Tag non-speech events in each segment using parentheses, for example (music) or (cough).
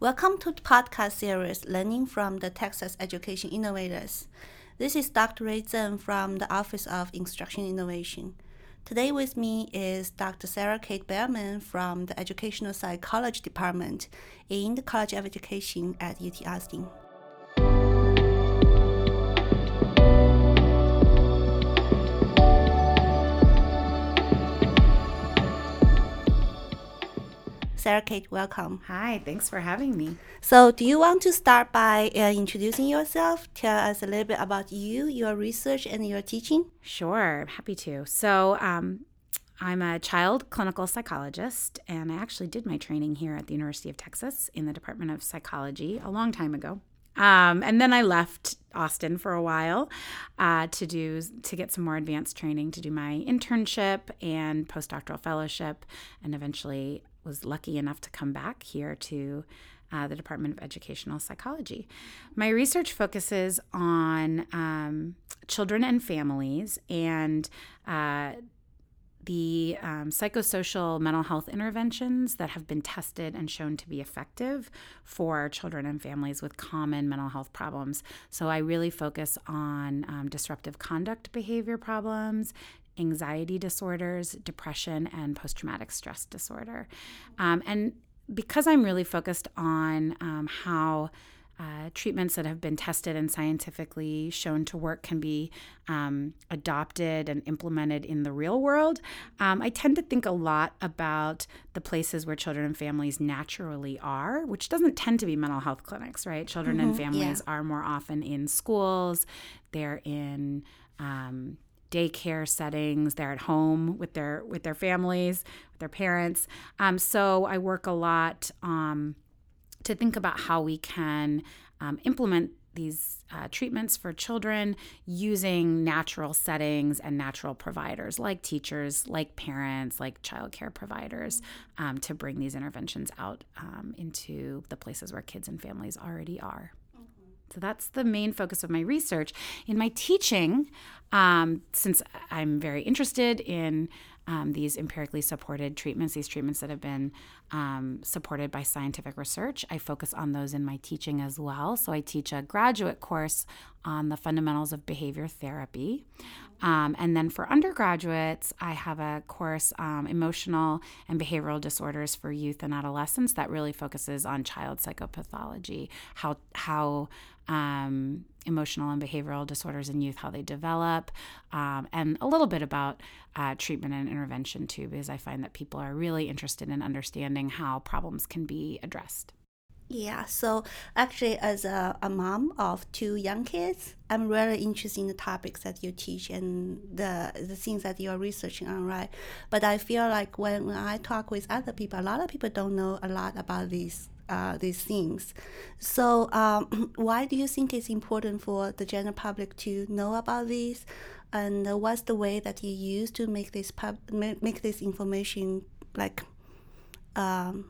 Welcome to the podcast series Learning from the Texas Education Innovators. This is Dr. Ray Zheng from the Office of Instruction Innovation. Today with me is Dr. Sarah Kate Bearman from the Educational Psychology Department in the College of Education at UT Austin. Sarah Kate, welcome. Hi, thanks for having me. So, do you want to start by uh, introducing yourself? Tell us a little bit about you, your research, and your teaching. Sure, happy to. So, um, I'm a child clinical psychologist, and I actually did my training here at the University of Texas in the Department of Psychology a long time ago. Um, and then I left Austin for a while uh, to do to get some more advanced training to do my internship and postdoctoral fellowship, and eventually was lucky enough to come back here to uh, the Department of Educational Psychology. My research focuses on um, children and families and uh, the um, psychosocial mental health interventions that have been tested and shown to be effective for children and families with common mental health problems. So I really focus on um, disruptive conduct behavior problems, anxiety disorders, depression, and post traumatic stress disorder. Um, and because I'm really focused on um, how uh, treatments that have been tested and scientifically shown to work can be um, adopted and implemented in the real world. Um, I tend to think a lot about the places where children and families naturally are, which doesn't tend to be mental health clinics, right? Children mm-hmm, and families yeah. are more often in schools, they're in um, daycare settings they're at home with their with their families with their parents um, so i work a lot um, to think about how we can um, implement these uh, treatments for children using natural settings and natural providers like teachers, like parents, like childcare providers um, to bring these interventions out um, into the places where kids and families already are. So that's the main focus of my research. In my teaching, um, since I'm very interested in um, these empirically supported treatments, these treatments that have been um, supported by scientific research, I focus on those in my teaching as well. So I teach a graduate course on the fundamentals of behavior therapy. Um, and then for undergraduates, I have a course, um, Emotional and Behavioral Disorders for Youth and Adolescents, that really focuses on child psychopathology, how, how um, emotional and behavioral disorders in youth, how they develop, um, and a little bit about uh, treatment and intervention too, because I find that people are really interested in understanding how problems can be addressed. Yeah, so actually, as a, a mom of two young kids, I'm really interested in the topics that you teach and the the things that you're researching on, right? But I feel like when, when I talk with other people, a lot of people don't know a lot about these uh, these things. So, um, (clears throat) why do you think it's important for the general public to know about these? And what's the way that you use to make this pub- make this information like um,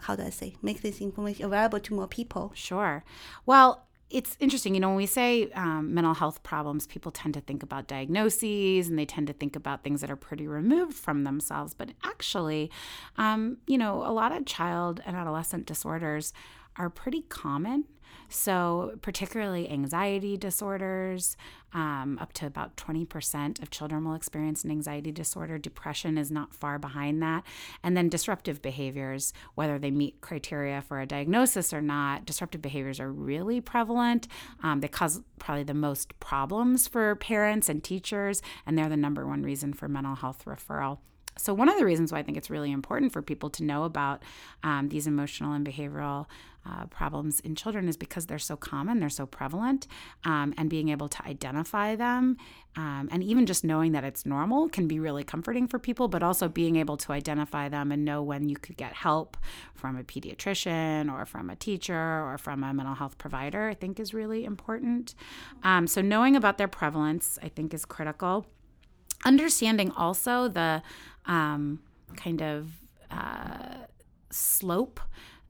how do I say make this information available to more people? Sure. Well, it's interesting, you know, when we say um, mental health problems, people tend to think about diagnoses and they tend to think about things that are pretty removed from themselves. But actually, um, you know, a lot of child and adolescent disorders are pretty common. So, particularly anxiety disorders, um, up to about 20% of children will experience an anxiety disorder. Depression is not far behind that. And then disruptive behaviors, whether they meet criteria for a diagnosis or not, disruptive behaviors are really prevalent. Um, they cause probably the most problems for parents and teachers, and they're the number one reason for mental health referral. So, one of the reasons why I think it's really important for people to know about um, these emotional and behavioral uh, problems in children is because they're so common, they're so prevalent, um, and being able to identify them um, and even just knowing that it's normal can be really comforting for people, but also being able to identify them and know when you could get help from a pediatrician or from a teacher or from a mental health provider, I think is really important. Um, so, knowing about their prevalence, I think, is critical. Understanding also the um, kind of uh, slope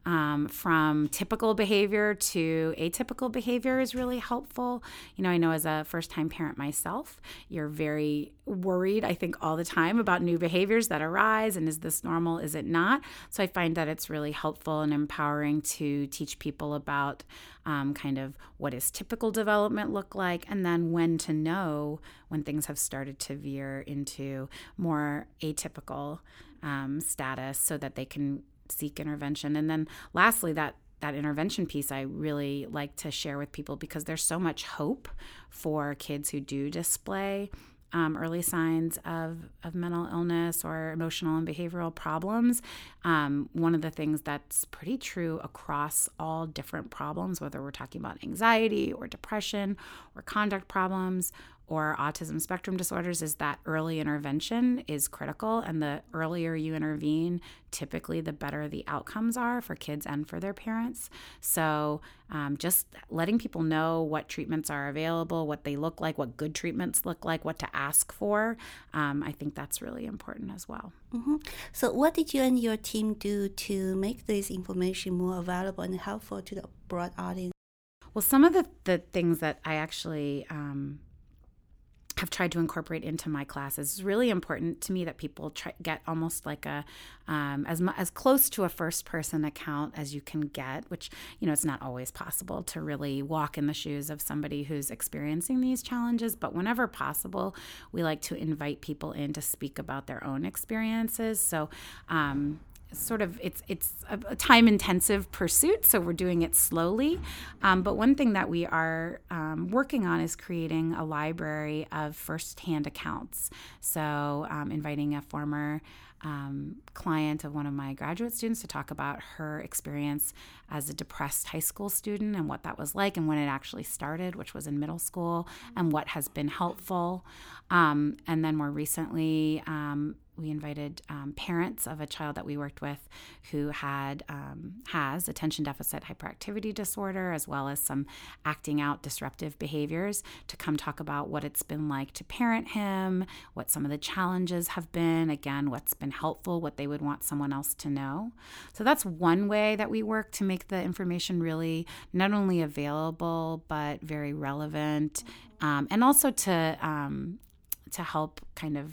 um, from typical behavior to atypical behavior is really helpful. You know, I know as a first time parent myself, you're very worried, I think, all the time about new behaviors that arise and is this normal, is it not? So I find that it's really helpful and empowering to teach people about um, kind of what does typical development look like and then when to know when things have started to veer into more atypical um, status so that they can seek intervention. And then lastly, that that intervention piece I really like to share with people because there's so much hope for kids who do display um, early signs of, of mental illness or emotional and behavioral problems. Um, one of the things that's pretty true across all different problems, whether we're talking about anxiety or depression or conduct problems or autism spectrum disorders is that early intervention is critical. And the earlier you intervene, typically the better the outcomes are for kids and for their parents. So, um, just letting people know what treatments are available, what they look like, what good treatments look like, what to ask for, um, I think that's really important as well. Mm-hmm. So, what did you and your team do to make this information more available and helpful to the broad audience? Well, some of the, the things that I actually um, have tried to incorporate into my classes. It's really important to me that people try, get almost like a um, as as close to a first person account as you can get, which you know it's not always possible to really walk in the shoes of somebody who's experiencing these challenges. But whenever possible, we like to invite people in to speak about their own experiences. So um, sort of it's it's a, time intensive pursuit so we're doing it slowly um, but one thing that we are um, working on is creating a library of first-hand accounts so um, inviting a former um, client of one of my graduate students to talk about her experience as a depressed high school student and what that was like and when it actually started, which was in middle school, and what has been helpful. Um, and then more recently, um, we invited um, parents of a child that we worked with who had um, has attention deficit hyperactivity disorder as well as some acting out disruptive behaviors to come talk about what it's been like to parent him what some of the challenges have been again what's been helpful what they would want someone else to know. So that's one way that we work to make the information really not only available but very relevant um, and also to um, to help kind of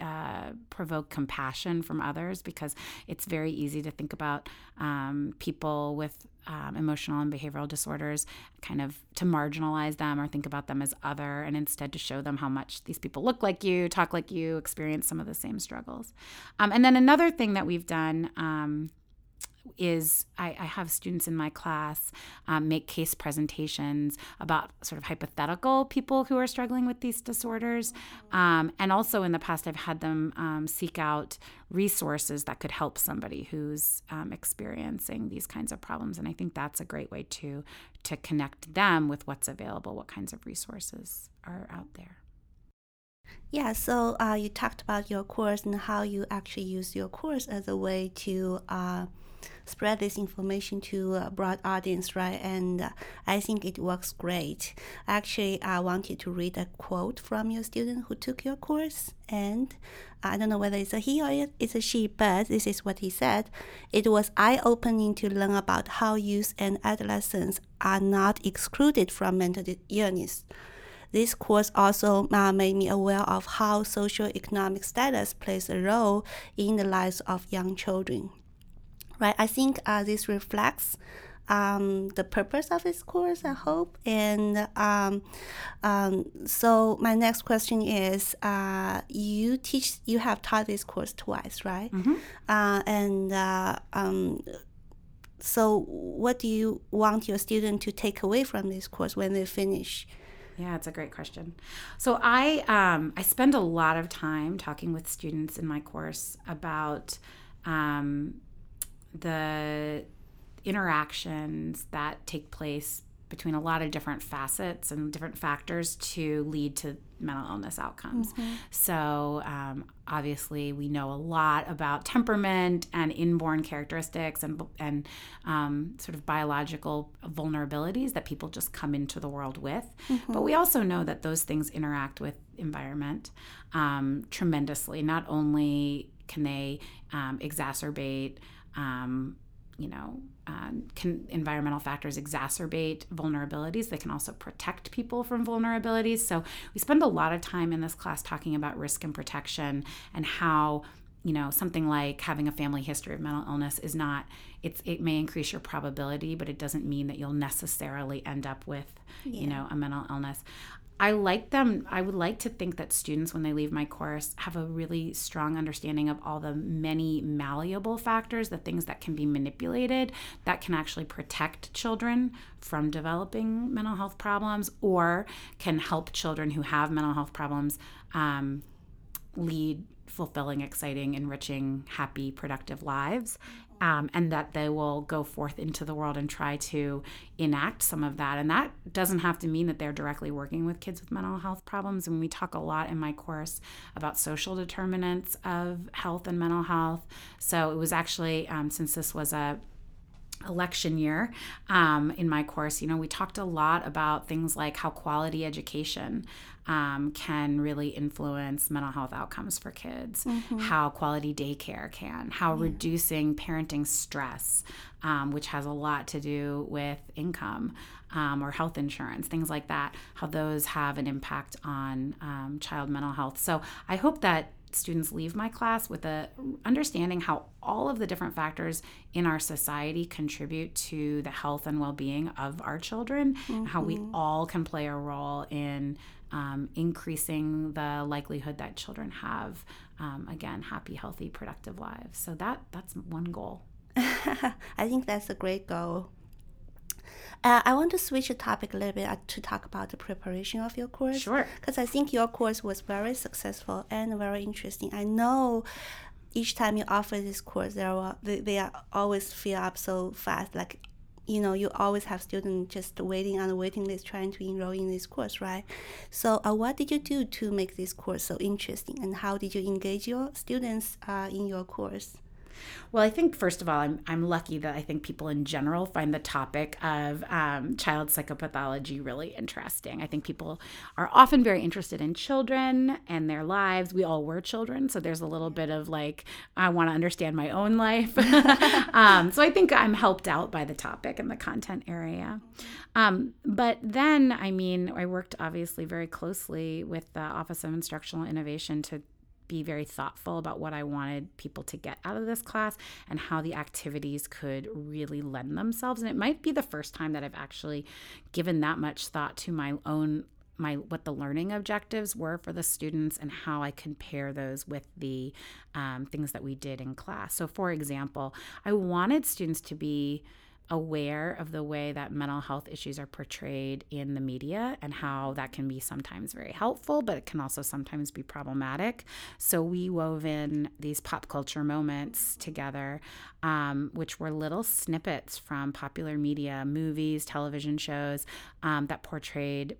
uh, provoke compassion from others because it's very easy to think about um, people with um, emotional and behavioral disorders, kind of to marginalize them or think about them as other, and instead to show them how much these people look like you, talk like you, experience some of the same struggles. Um, and then another thing that we've done um, is I, I, have students in my class um, make case presentations about sort of hypothetical people who are struggling with these disorders. Um, and also in the past, I've had them um, seek out resources that could help somebody who's um, experiencing these kinds of problems. And I think that's a great way to, to connect them with what's available, what kinds of resources are out there. Yeah, so uh, you talked about your course and how you actually use your course as a way to uh, spread this information to a broad audience, right? And uh, I think it works great. Actually, I wanted to read a quote from your student who took your course, and I don't know whether it's a he or it's a she, but this is what he said. It was eye opening to learn about how youth and adolescents are not excluded from mental illness. This course also uh, made me aware of how socio-economic status plays a role in the lives of young children right? I think uh, this reflects um, the purpose of this course, I hope. And um, um, so my next question is, uh, you teach, you have taught this course twice, right? Mm-hmm. Uh, and uh, um, so what do you want your student to take away from this course when they finish? Yeah, it's a great question. So I um, I spend a lot of time talking with students in my course about um, the interactions that take place between a lot of different facets and different factors to lead to mental illness outcomes. Mm-hmm. So, um, obviously, we know a lot about temperament and inborn characteristics and, and um, sort of biological vulnerabilities that people just come into the world with. Mm-hmm. But we also know that those things interact with environment um, tremendously. Not only can they um, exacerbate um, you know, um, can environmental factors exacerbate vulnerabilities. They can also protect people from vulnerabilities. So we spend a lot of time in this class talking about risk and protection and how you know something like having a family history of mental illness is not it's it may increase your probability but it doesn't mean that you'll necessarily end up with yeah. you know a mental illness I like them. I would like to think that students, when they leave my course, have a really strong understanding of all the many malleable factors, the things that can be manipulated that can actually protect children from developing mental health problems or can help children who have mental health problems um, lead fulfilling, exciting, enriching, happy, productive lives um, and that they will go forth into the world and try to enact some of that. And that doesn't have to mean that they're directly working with kids with mental health problems. And we talk a lot in my course about social determinants of health and mental health. So it was actually, um, since this was a election year um, in my course, you know, we talked a lot about things like how quality education um, can really influence mental health outcomes for kids, mm-hmm. how quality daycare can, how yeah. reducing parenting stress, um, which has a lot to do with income um, or health insurance, things like that, how those have an impact on um, child mental health. So I hope that students leave my class with a understanding how all of the different factors in our society contribute to the health and well-being of our children mm-hmm. how we mm-hmm. all can play a role in um, increasing the likelihood that children have um, again happy healthy productive lives so that that's one goal (laughs) i think that's a great goal uh, I want to switch the topic a little bit uh, to talk about the preparation of your course. Sure. Because I think your course was very successful and very interesting. I know each time you offer this course, there are, they, they are always fill up so fast. Like, you know, you always have students just waiting on the waiting list trying to enroll in this course, right? So, uh, what did you do to make this course so interesting, and how did you engage your students uh, in your course? Well, I think first of all, I'm I'm lucky that I think people in general find the topic of um, child psychopathology really interesting. I think people are often very interested in children and their lives. We all were children, so there's a little bit of like I want to understand my own life. (laughs) um, so I think I'm helped out by the topic and the content area. Um, but then, I mean, I worked obviously very closely with the Office of Instructional Innovation to be very thoughtful about what I wanted people to get out of this class and how the activities could really lend themselves. And it might be the first time that I've actually given that much thought to my own my what the learning objectives were for the students and how I compare those with the um, things that we did in class. So, for example, I wanted students to be aware of the way that mental health issues are portrayed in the media and how that can be sometimes very helpful, but it can also sometimes be problematic. So we wove in these pop culture moments together, um, which were little snippets from popular media, movies, television shows um, that portrayed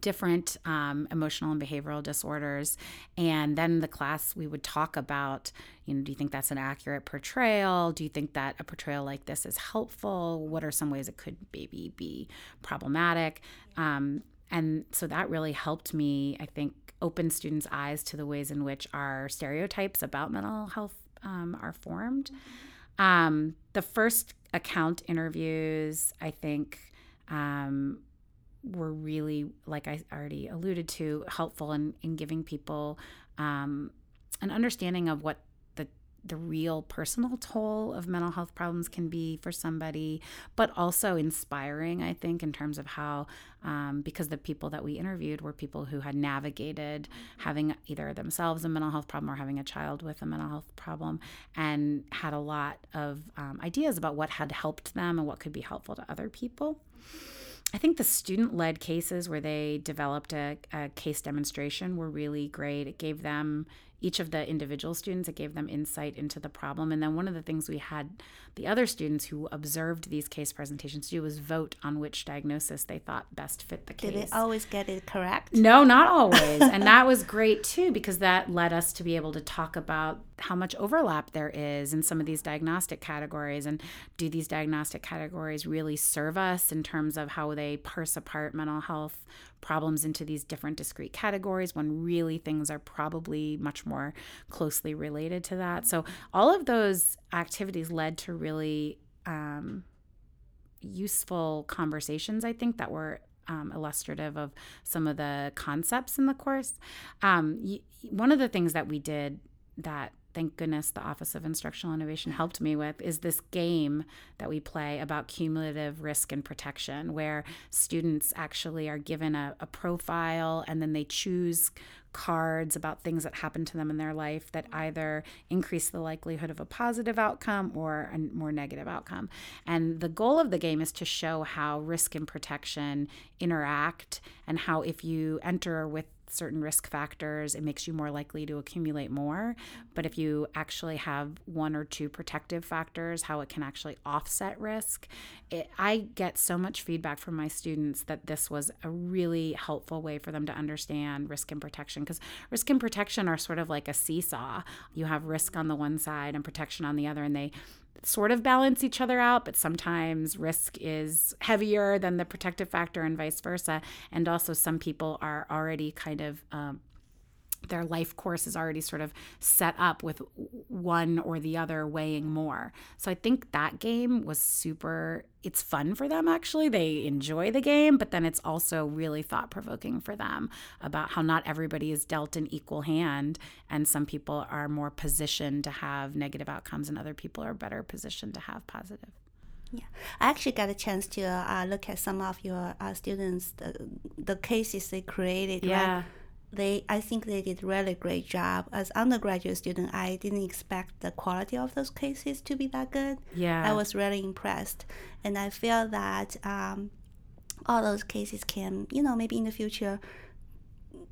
different um, emotional and behavioral disorders. And then the class we would talk about you know do you think that's an accurate portrayal? Do you think that a portrayal like this is helpful? What are some ways it could maybe be problematic? Um, and so that really helped me i think open students eyes to the ways in which our stereotypes about mental health um, are formed. Um, the first account interviews i think um, were really, like I already alluded to, helpful in, in giving people um, an understanding of what the the real personal toll of mental health problems can be for somebody, but also inspiring, I think, in terms of how, um, because the people that we interviewed were people who had navigated having either themselves a mental health problem or having a child with a mental health problem and had a lot of um, ideas about what had helped them and what could be helpful to other people. I think the student led cases where they developed a, a, case demonstration were really great. It gave them, each of the individual students, it gave them insight into the problem. And then one of the things we had the other students who observed these case presentations do was vote on which diagnosis they thought best fit the case. Did it always get it correct? No, not always. and that was great too, because that led us to be able to talk about how much overlap there is in some of these diagnostic categories and do these diagnostic categories really serve us in terms of how they parse apart mental health problems into these different discrete categories when really things are probably much more closely related to that so all of those activities led to really um, useful conversations i think that were um, illustrative of some of the concepts in the course. Um, y- one of the things that we did that thank goodness the Office of Instructional Innovation helped me with is this game that we play about cumulative risk and protection, where students actually are given a, a profile and then they choose cards about things that happen to them in their life that either increase the likelihood of a positive outcome or a more negative outcome. And the goal of the game is to show how risk and protection interact and how if you enter with certain risk factors, it makes you more likely to accumulate more. But if you actually have one or two protective factors, how it can actually offset risk. It, I get so much feedback from my students that this was a really helpful way for them to understand risk and protection because risk and protection are sort of like a seesaw. You have risk on the one side and protection on the other, and they sort of balance each other out, but sometimes risk is heavier than the protective factor and vice versa. And also, some people are already kind of um, their life course is already sort of set up with one or the other weighing more. So I think that game was super it's fun for them actually. They enjoy the game, but then it's also really thought provoking for them about how not everybody is dealt an equal hand and some people are more positioned to have negative outcomes and other people are better positioned to have positive. Yeah, I actually got a chance to uh, look at some of your uh, students, the, the cases they created. Yeah. Right? They I think they did really great job. As undergraduate student, I didn't expect the quality of those cases to be that good. Yeah, I was really impressed, and I feel that um, all those cases can, you know, maybe in the future,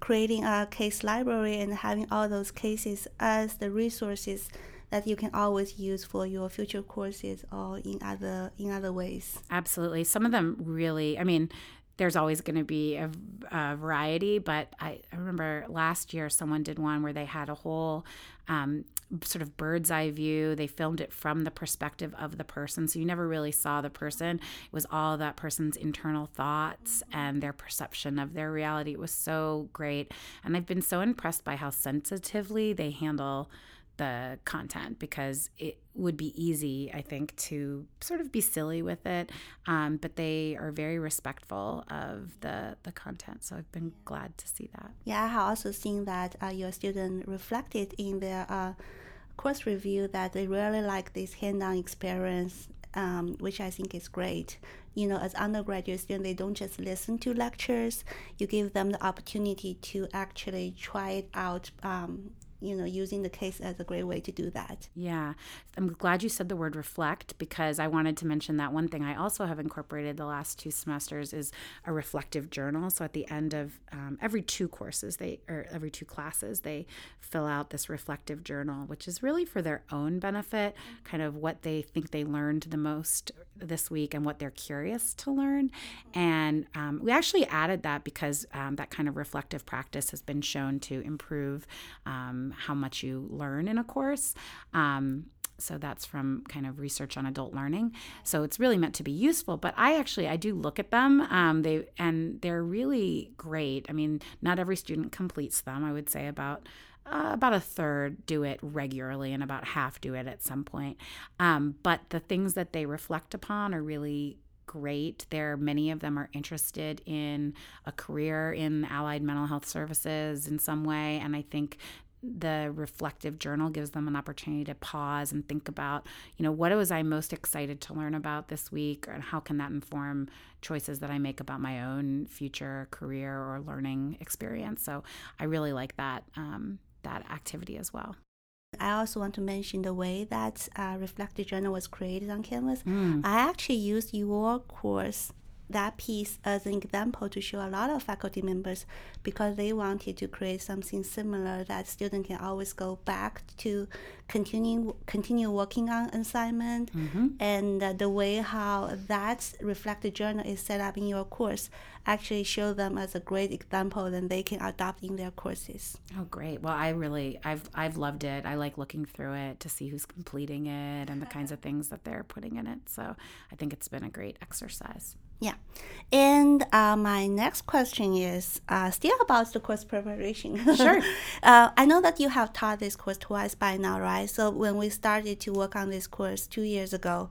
creating a case library and having all those cases as the resources that you can always use for your future courses or in other in other ways. Absolutely. Some of them really, I mean, there's always going to be a, a, variety. But I, I, remember last year someone did one where they had a whole um, sort of bird's eye view. They filmed it from the perspective of the person. So you never really saw the person. It was all that person's internal thoughts and their perception of their reality. It was so great. And I've been so impressed by how sensitively they handle the content because it would be easy, I think, to sort of be silly with it. Um, but they are very respectful of the the content, so I've been glad to see that. Yeah, I also seen that uh, your student reflected in their uh, course review that they really like this hands-on experience, um, which I think is great. You know, as undergraduate students, they don't just listen to lectures. You give them the opportunity to actually try it out um, you know, using the case as a great way to do that. Yeah. I'm glad you said the word reflect because I wanted to mention that one thing I also have incorporated the last two semesters is a reflective journal. So at the end of um, every two courses, they or every two classes, they fill out this reflective journal, which is really for their own benefit, kind of what they think they learned the most this week and what they're curious to learn. And um, we actually added that because um, that kind of reflective practice has been shown to improve um, how much you learn in a course. Um, so that's from kind of research on adult learning so it's really meant to be useful but i actually i do look at them um, they and they're really great i mean not every student completes them i would say about uh, about a third do it regularly and about half do it at some point. Um, but the things that they reflect upon are really great. There, many of them are interested in a career in allied mental health services in some way, and I think the reflective journal gives them an opportunity to pause and think about, you know, what was I most excited to learn about this week, and how can that inform choices that I make about my own future career or learning experience. So I really like that. Um, that activity as well. I also want to mention the way that uh, Reflective Journal was created on Canvas. Mm. I actually used your course that piece as an example to show a lot of faculty members because they wanted to create something similar that students can always go back to continue continue working on assignment Mm-hmm. and uh, the way how that reflected journal is set up in your course actually show them as a great example then they can adopt in their courses Oh, great. Well, I really, I've, I've loved it. I like looking through it to see who's completing it and the kinds of things that they're putting in it. So I think it's been a great exercise. Yeah. And uh, my next question is uh, still about the course preparation. Sure. (laughs) uh, I know that you have taught this course twice by now, right? So when we started to work on this course two years ago,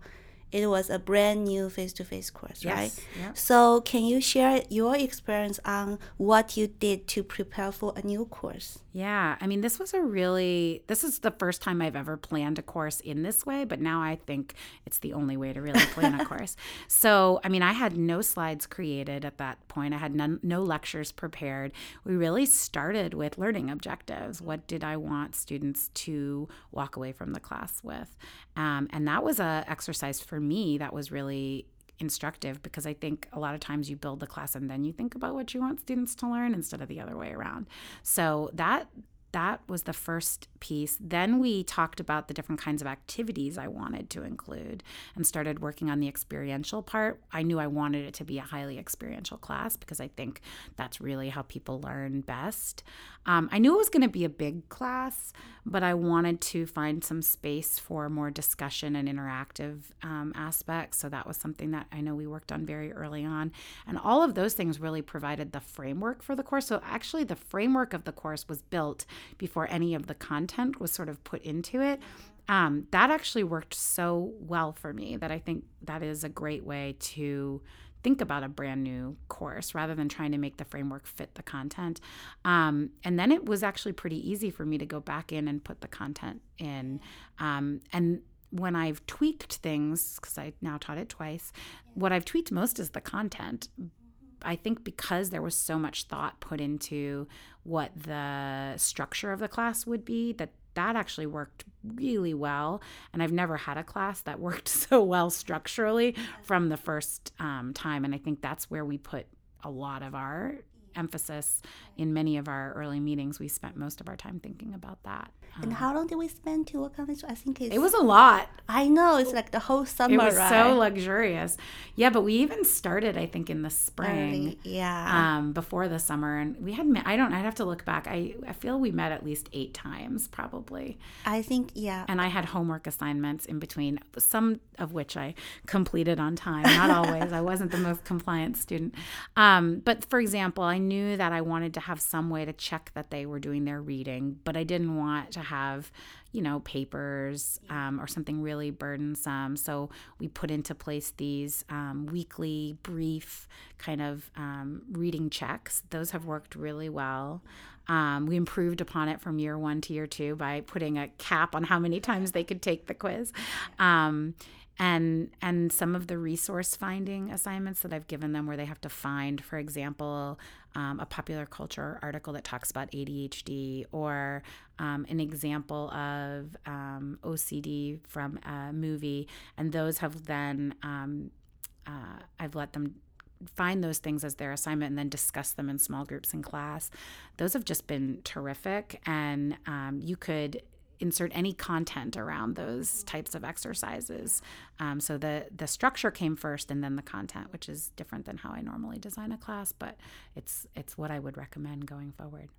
it was a brand new face to face course, right? Yes, yep. So can you share your experience on what you did to prepare for a new course? Yeah, I mean, this was a really, this is the first time I've ever planned a course in this way, but now I think it's the only way to really plan a course. (laughs) So, I mean, I had no slides created at that point, I had none, no lectures prepared. We really started with learning objectives. What did I want students to walk away from the class with? Um, and that was a exercise for me that was really instructive because I think a lot of times you build the class and then you think about what you want students to learn instead of the other way around. So that that was the first piece. Then we talked about the different kinds of activities I wanted to include and started working on the experiential part. I knew I wanted it to be a highly experiential class because I think that's really how people learn best. Um, I knew it was going to be a big class, but I wanted to find some space for more discussion and interactive um, aspects. So that was something that I know we worked on very early on. And all of those things really provided the framework for the course. So actually, the framework of the course was built before any of the content was sort of put into it. Um, that actually worked so well for me that I think that is a great way to think about a brand new course rather than trying to make the framework fit the content. Um, and then it was actually pretty easy for me to go back in and put the content in. Um, and when I've tweaked things, because I now taught it twice, what I've tweaked most is the content. I think because there was so much thought put into what the structure of the class would be, that that actually worked really well. And I've never had a class that (laughs) worked so well structurally from the first um, time. And I think that's where we put a lot of our emphasis in many of our early meetings. We spent most of our time thinking about that. And how long did we spend to work on this? I think it's, It was a lot. I know it's like the whole summer, It was right? so luxurious. Yeah, but we even started, I think, in the spring. Early, yeah. um, before the summer, and we had met. I don't. I'd have to look back. I I feel we met at least eight times, probably. I think yeah. And I had homework assignments in between, some of which I completed on time. Not always. I wasn't the most compliant student. Um, but for example, I knew that I wanted to have some way to check that they were doing their reading, but I didn't want to have, you know, papers um, or something really burdensome. So we put into place these um, weekly, brief kind of um, reading checks. Those have worked really well. Um, we improved upon it from year one to year two by putting a cap on how many times they could take the quiz. And and some of the resource finding assignments that I've given them where they have to find, for example, um, a popular culture article that talks about ADHD or um, an example of um, OCD from a movie, and those have then um, uh, I've let them find those things as their assignment and then discuss them in small groups in class. Those have just been terrific, and um, you could insert any content around those types of exercises. Um, so the the structure came first, and then the content, which is different than how I normally design a class, but it's it's what I would recommend going forward.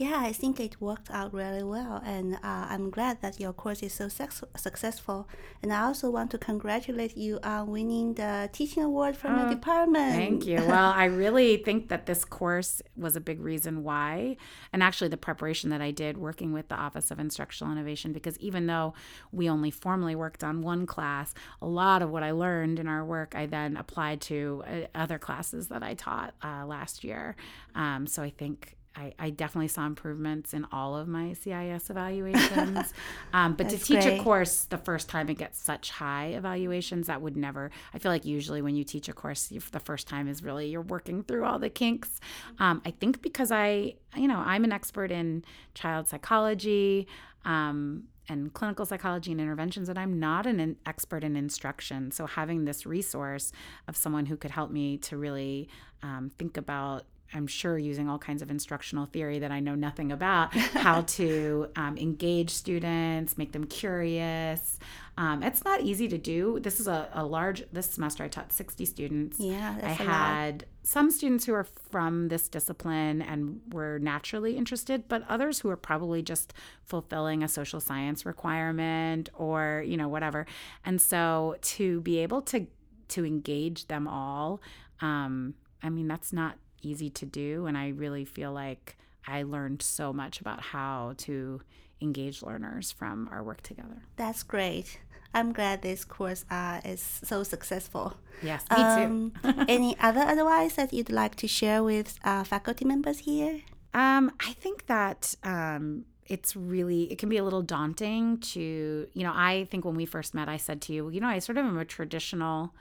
Yeah, I think it worked out really well, and uh, I'm glad that your course is so sex- successful. And I also want to congratulate you on winning the teaching award from Oh, the department. Thank you. (laughs) Well, I really think that this course was a big reason why, and actually the preparation that I did working with the Office of Instructional Innovation, because even though we only formally worked on one class, a lot of what I learned in our work I then applied to uh, other classes that I taught uh, last year. Um, so I think. I, I definitely saw improvements in all of my CIS evaluations. (laughs) Um, but to teach great. a course the first time it gets such high evaluations, that would never, I feel like usually when you teach a course, the first time is really you're working through all the kinks. Um, I think because I, you know, I'm an expert in child psychology. Um, and clinical psychology and interventions, and I'm not an, an expert in instruction. So having this resource of someone who could help me to really um, think about I'm sure using all kinds of instructional theory that I know nothing about, how (laughs) to um, engage students, make them curious. Um, it's not easy to do. This is a, a, large, this semester I taught 60 students. Yeah, I had some students who are from this discipline and were naturally interested, but others who are probably just fulfilling a social science requirement or, you know, whatever. And so to be able to, to engage them all, um, I mean, that's not easy to do. And I really feel like I learned so much about how to engage learners from our work together. That's great. I'm glad this course uh, is so successful. Yes, me um, too. (laughs) any other advice that you'd like to share with uh, faculty members here? Um, I think that um, it's really it can be a little daunting to you know I think when we first met I said to you you know I sort of am a traditional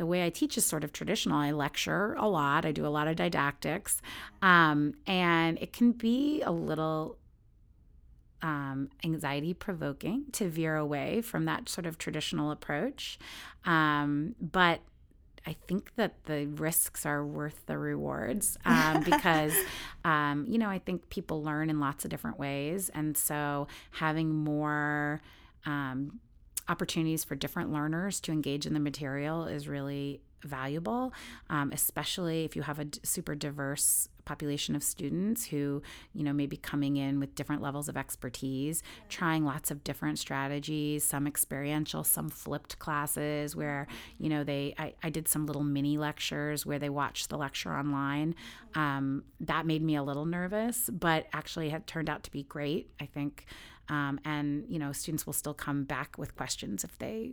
the way I teach is sort of traditional. I lecture a lot, I do a lot of didactics, um, and it can be a little um, anxiety provoking to veer away from that sort of traditional approach. Um, but I think that the risks are worth the rewards um, (laughs) because, um, you know, I think people learn in lots of different ways. And so having more um, opportunities for different learners to engage in the material is really valuable, um, especially if you have a d- super diverse population of students who, you know, may be coming in with different levels of expertise, trying lots of different strategies, some experiential, some flipped classes where, you know, they, I, I did some little mini lectures where they watched the lecture online. Um, that made me a little nervous, but actually had turned out to be great. I think um, and you know students will still come back with questions if they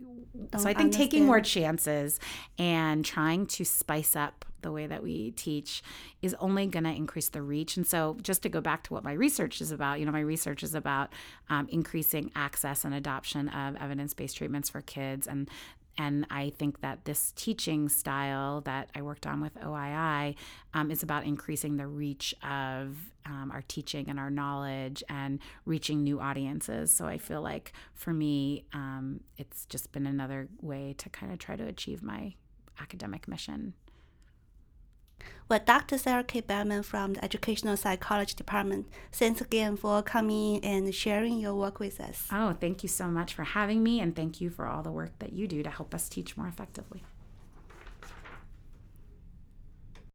Don't so i think understand. taking more chances and trying to spice up the way that we teach is only going to increase the reach and so just to go back to what my research is about you know my research is about um, increasing access and adoption of evidence-based treatments for kids and and I think that this teaching style that I worked on with OII um, is about increasing the reach of um, our teaching and our knowledge and reaching new audiences. So I feel like for me, um, it's just been another way to kind of try to achieve my academic mission. Well, Dr. Sarah K. Bearman from the Educational Psychology Department, thanks again for coming and sharing your work with us. Oh, thank you so much for having me, and thank you for all the work that you do to help us teach more effectively.